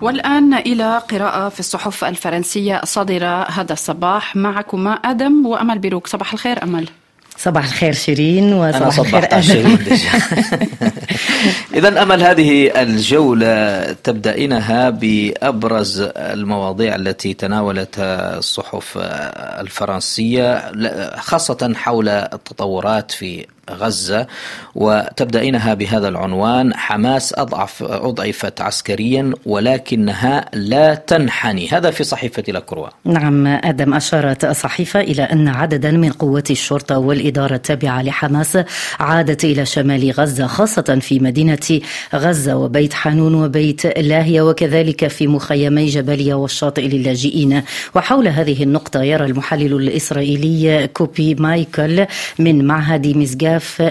والآن إلى قراءة في الصحف الفرنسية الصادرة هذا الصباح معكما آدم وأمل بيروك. صباح الخير أمل. صباح الخير شيرين وصباح الخير شيرين إذا أمل هذه الجولة تبدأينها بأبرز المواضيع التي تناولتها الصحف الفرنسية خاصة حول التطورات في غزة وتبدأينها بهذا العنوان حماس أضعف أضعفت عسكريا ولكنها لا تنحني. هذا في صحيفة لاكروا نعم آدم أشارت الصحيفة إلى أن عددا من قوات الشرطة والإدارة التابعة لحماس عادت إلى شمال غزة خاصة في مدينة غزة وبيت حانون وبيت لاهية وكذلك في مخيمي جباليا والشاطئ للاجئين. وحول هذه النقطة يرى المحلل الإسرائيلي كوبي مايكل من معهد مزجاف الهدف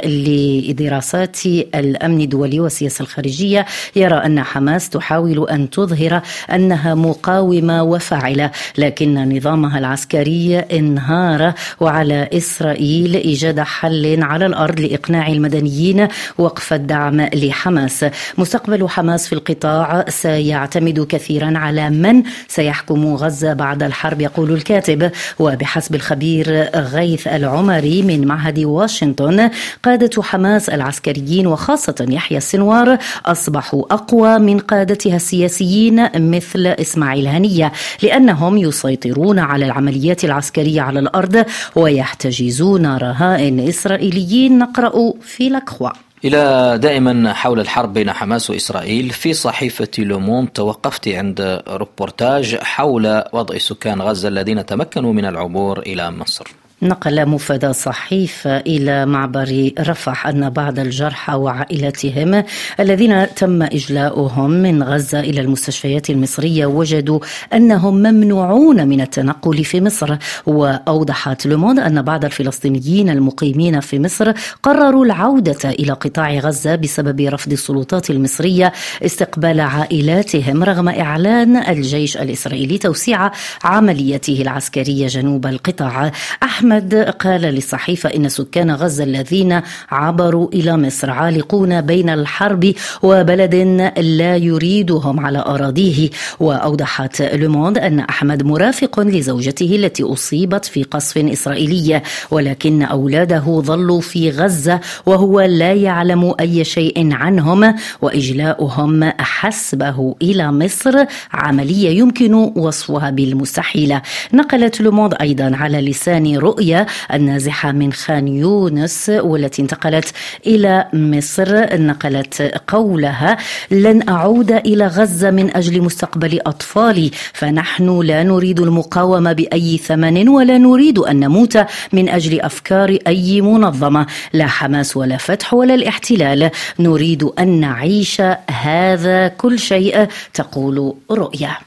لدراسات الأمن الدولي والسياسة الخارجية يرى أن حماس تحاول أن تظهر أنها مقاومة وفاعلة لكن نظامها العسكري انهار وعلى إسرائيل إيجاد حل على الأرض لإقناع المدنيين وقف الدعم لحماس. مستقبل حماس في القطاع سيعتمد كثيرا على من سيحكم غزة بعد الحرب يقول الكاتب. وبحسب الخبير غيث العمري من معهد واشنطن قادة حماس العسكريين وخاصة يحيى السنوار أصبحوا أقوى من قادتها السياسيين مثل إسماعيل هنية لأنهم يسيطرون على العمليات العسكرية على الأرض ويحتجزون رهائن إسرائيليين. نقرأ في لكخوا. إلى دائما حول الحرب بين حماس وإسرائيل في صحيفة لومون توقفت عند روبورتاج حول وضع سكان غزة الذين تمكنوا من العبور إلى مصر. نقل مفاد صحيفة إلى معبر رفح أن بعض الجرحى وعائلتهم الذين تم إجلاؤهم من غزة إلى المستشفيات المصرية وجدوا أنهم ممنوعون من التنقل في مصر. وأوضحت لوموند أن بعض الفلسطينيين المقيمين في مصر قرروا العودة إلى قطاع غزة بسبب رفض السلطات المصرية استقبال عائلاتهم رغم إعلان الجيش الإسرائيلي توسيع عمليته العسكرية جنوب القطاع. أحمد أحمد قال للصحيفة إن سكان غزة الذين عبروا إلى مصر عالقون بين الحرب وبلد لا يريدهم على أراضيه. وأوضحت لوموند أن أحمد مرافق لزوجته التي أصيبت في قصف إسرائيلي ولكن أولاده ظلوا في غزة وهو لا يعلم أي شيء عنهم وإجلاؤهم حسبه إلى مصر عملية يمكن وصفها بالمستحيلة نقلت لوموند أيضا على لسان رؤى الرؤية النازحة من خان يونس والتي انتقلت إلى مصر نقلت قولها لن أعود إلى غزة من أجل مستقبل أطفالي فنحن لا نريد المقاومة بأي ثمن ولا نريد أن نموت من أجل أفكار أي منظمة لا حماس ولا فتح ولا الاحتلال. نريد أن نعيش هذا كل شيء تقول رؤيا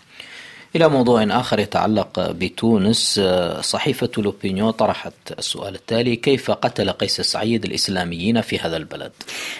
إلى موضوع آخر يتعلق بتونس. صحيفة لوبينيو طرحت السؤال التالي كيف قتل قيس سعيد الإسلاميين في هذا البلد؟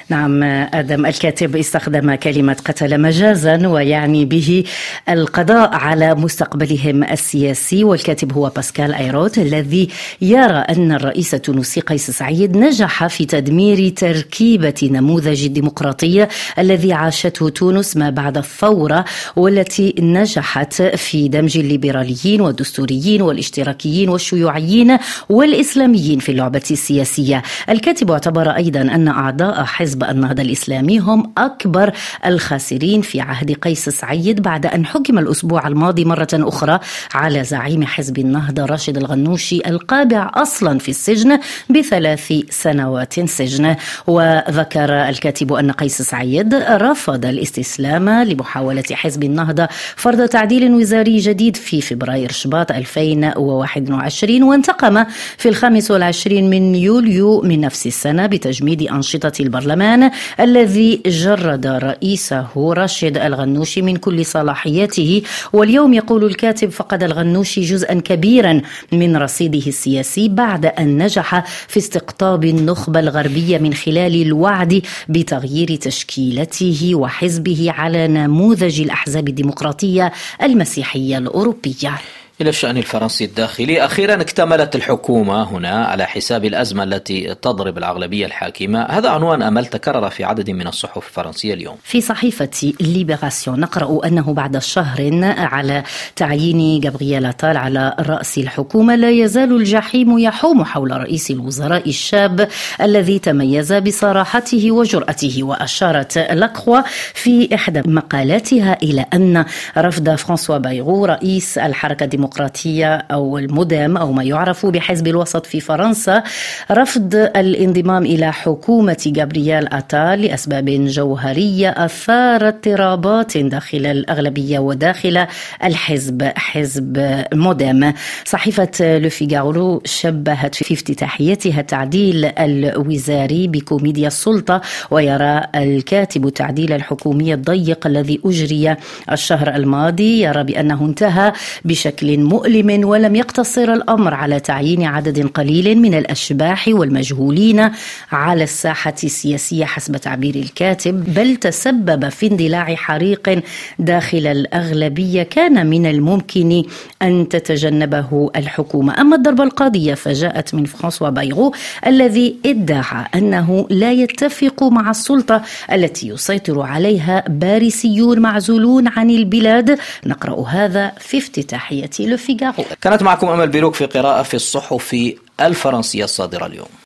نعم آدم الكاتب استخدم كلمة قتل مجازا ويعني به القضاء على مستقبلهم السياسي. والكاتب هو باسكال أيروت الذي يرى أن الرئيس التونسي قيس سعيد نجح في تدمير تركيبة نموذج الديمقراطية الذي عاشته تونس ما بعد الثورة والتي نجحت في دمج الليبراليين والدستوريين والاشتراكيين والشيوعيين والإسلاميين في اللعبة السياسية. الكاتب اعتبر أيضا أن أعضاء حزب النهضة الإسلامي هم أكبر الخاسرين في عهد قيس سعيد بعد أن حكم الأسبوع الماضي مرة أخرى على زعيم حزب النهضة راشد الغنوشي القابع أصلا في السجن بثلاث سنوات سجن. وذكر الكاتب أن قيس سعيد رفض الاستسلام لمحاولة حزب النهضة فرض تعديل وزاري جديد في فبراير شباط 2021 وانتقم في الخامس والعشرين من يوليو من نفس السنة بتجميد أنشطة البرلمان الذي جرد رئيسه راشد الغنوشي من كل صلاحياته. واليوم يقول الكاتب فقد الغنوشي جزءا كبيرا من رصيده السياسي بعد أن نجح في استقطاب النخبة الغربية من خلال الوعد بتغيير تشكيلته وحزبه على نموذج الأحزاب الديمقراطية المسيحية الأوروبية. إلى الشأن الفرنسي الداخلي. أخيرا اكتملت الحكومة هنا على حساب الأزمة التي تضرب الأغلبية الحاكمة. هذا عنوان أمل تكرر في عدد من الصحف الفرنسية اليوم. في صحيفة ليبراسيون نقرأ أنه بعد شهر على تعيين جابرييل أتال على رأس الحكومة لا يزال الجحيم يحوم حول رئيس الوزراء الشاب الذي تميز بصراحته وجرأته وأشارت لاكخوا في إحدى مقالاتها إلى أن رفض فرانسوا بايغو رئيس الحركة الديمقراطية أو المدام أو ما يعرف بحزب الوسط في فرنسا رفض الانضمام إلى حكومة جابرييل أتال لأسباب جوهرية أثار اضطرابات داخل الأغلبية وداخل الحزب حزب مودام. صحيفة لوفيغارو شبهت في افتتاحيتها التعديل الوزاري بكوميديا السلطة ويرى الكاتب التعديل الحكومي الضيق الذي أجري الشهر الماضي يرى بأنه انتهى بشكل مؤلم ولم يقتصر الأمر على تعيين عدد قليل من الأشباح والمجهولين على الساحة السياسية حسب تعبير الكاتب بل تسبب في اندلاع حريق داخل الأغلبية كان من الممكن أن تتجنبه الحكومة. أما الضربة القاضية فجاءت من فرانسوا بايغو الذي ادعى أنه لا يتفق مع السلطة التي يسيطر عليها باريسيون معزولون عن البلاد. نقرأ هذا في افتتاحية لوفيغارو كانت معكم أمل بيروك في قراءة في الصحف الفرنسية الصادرة اليوم.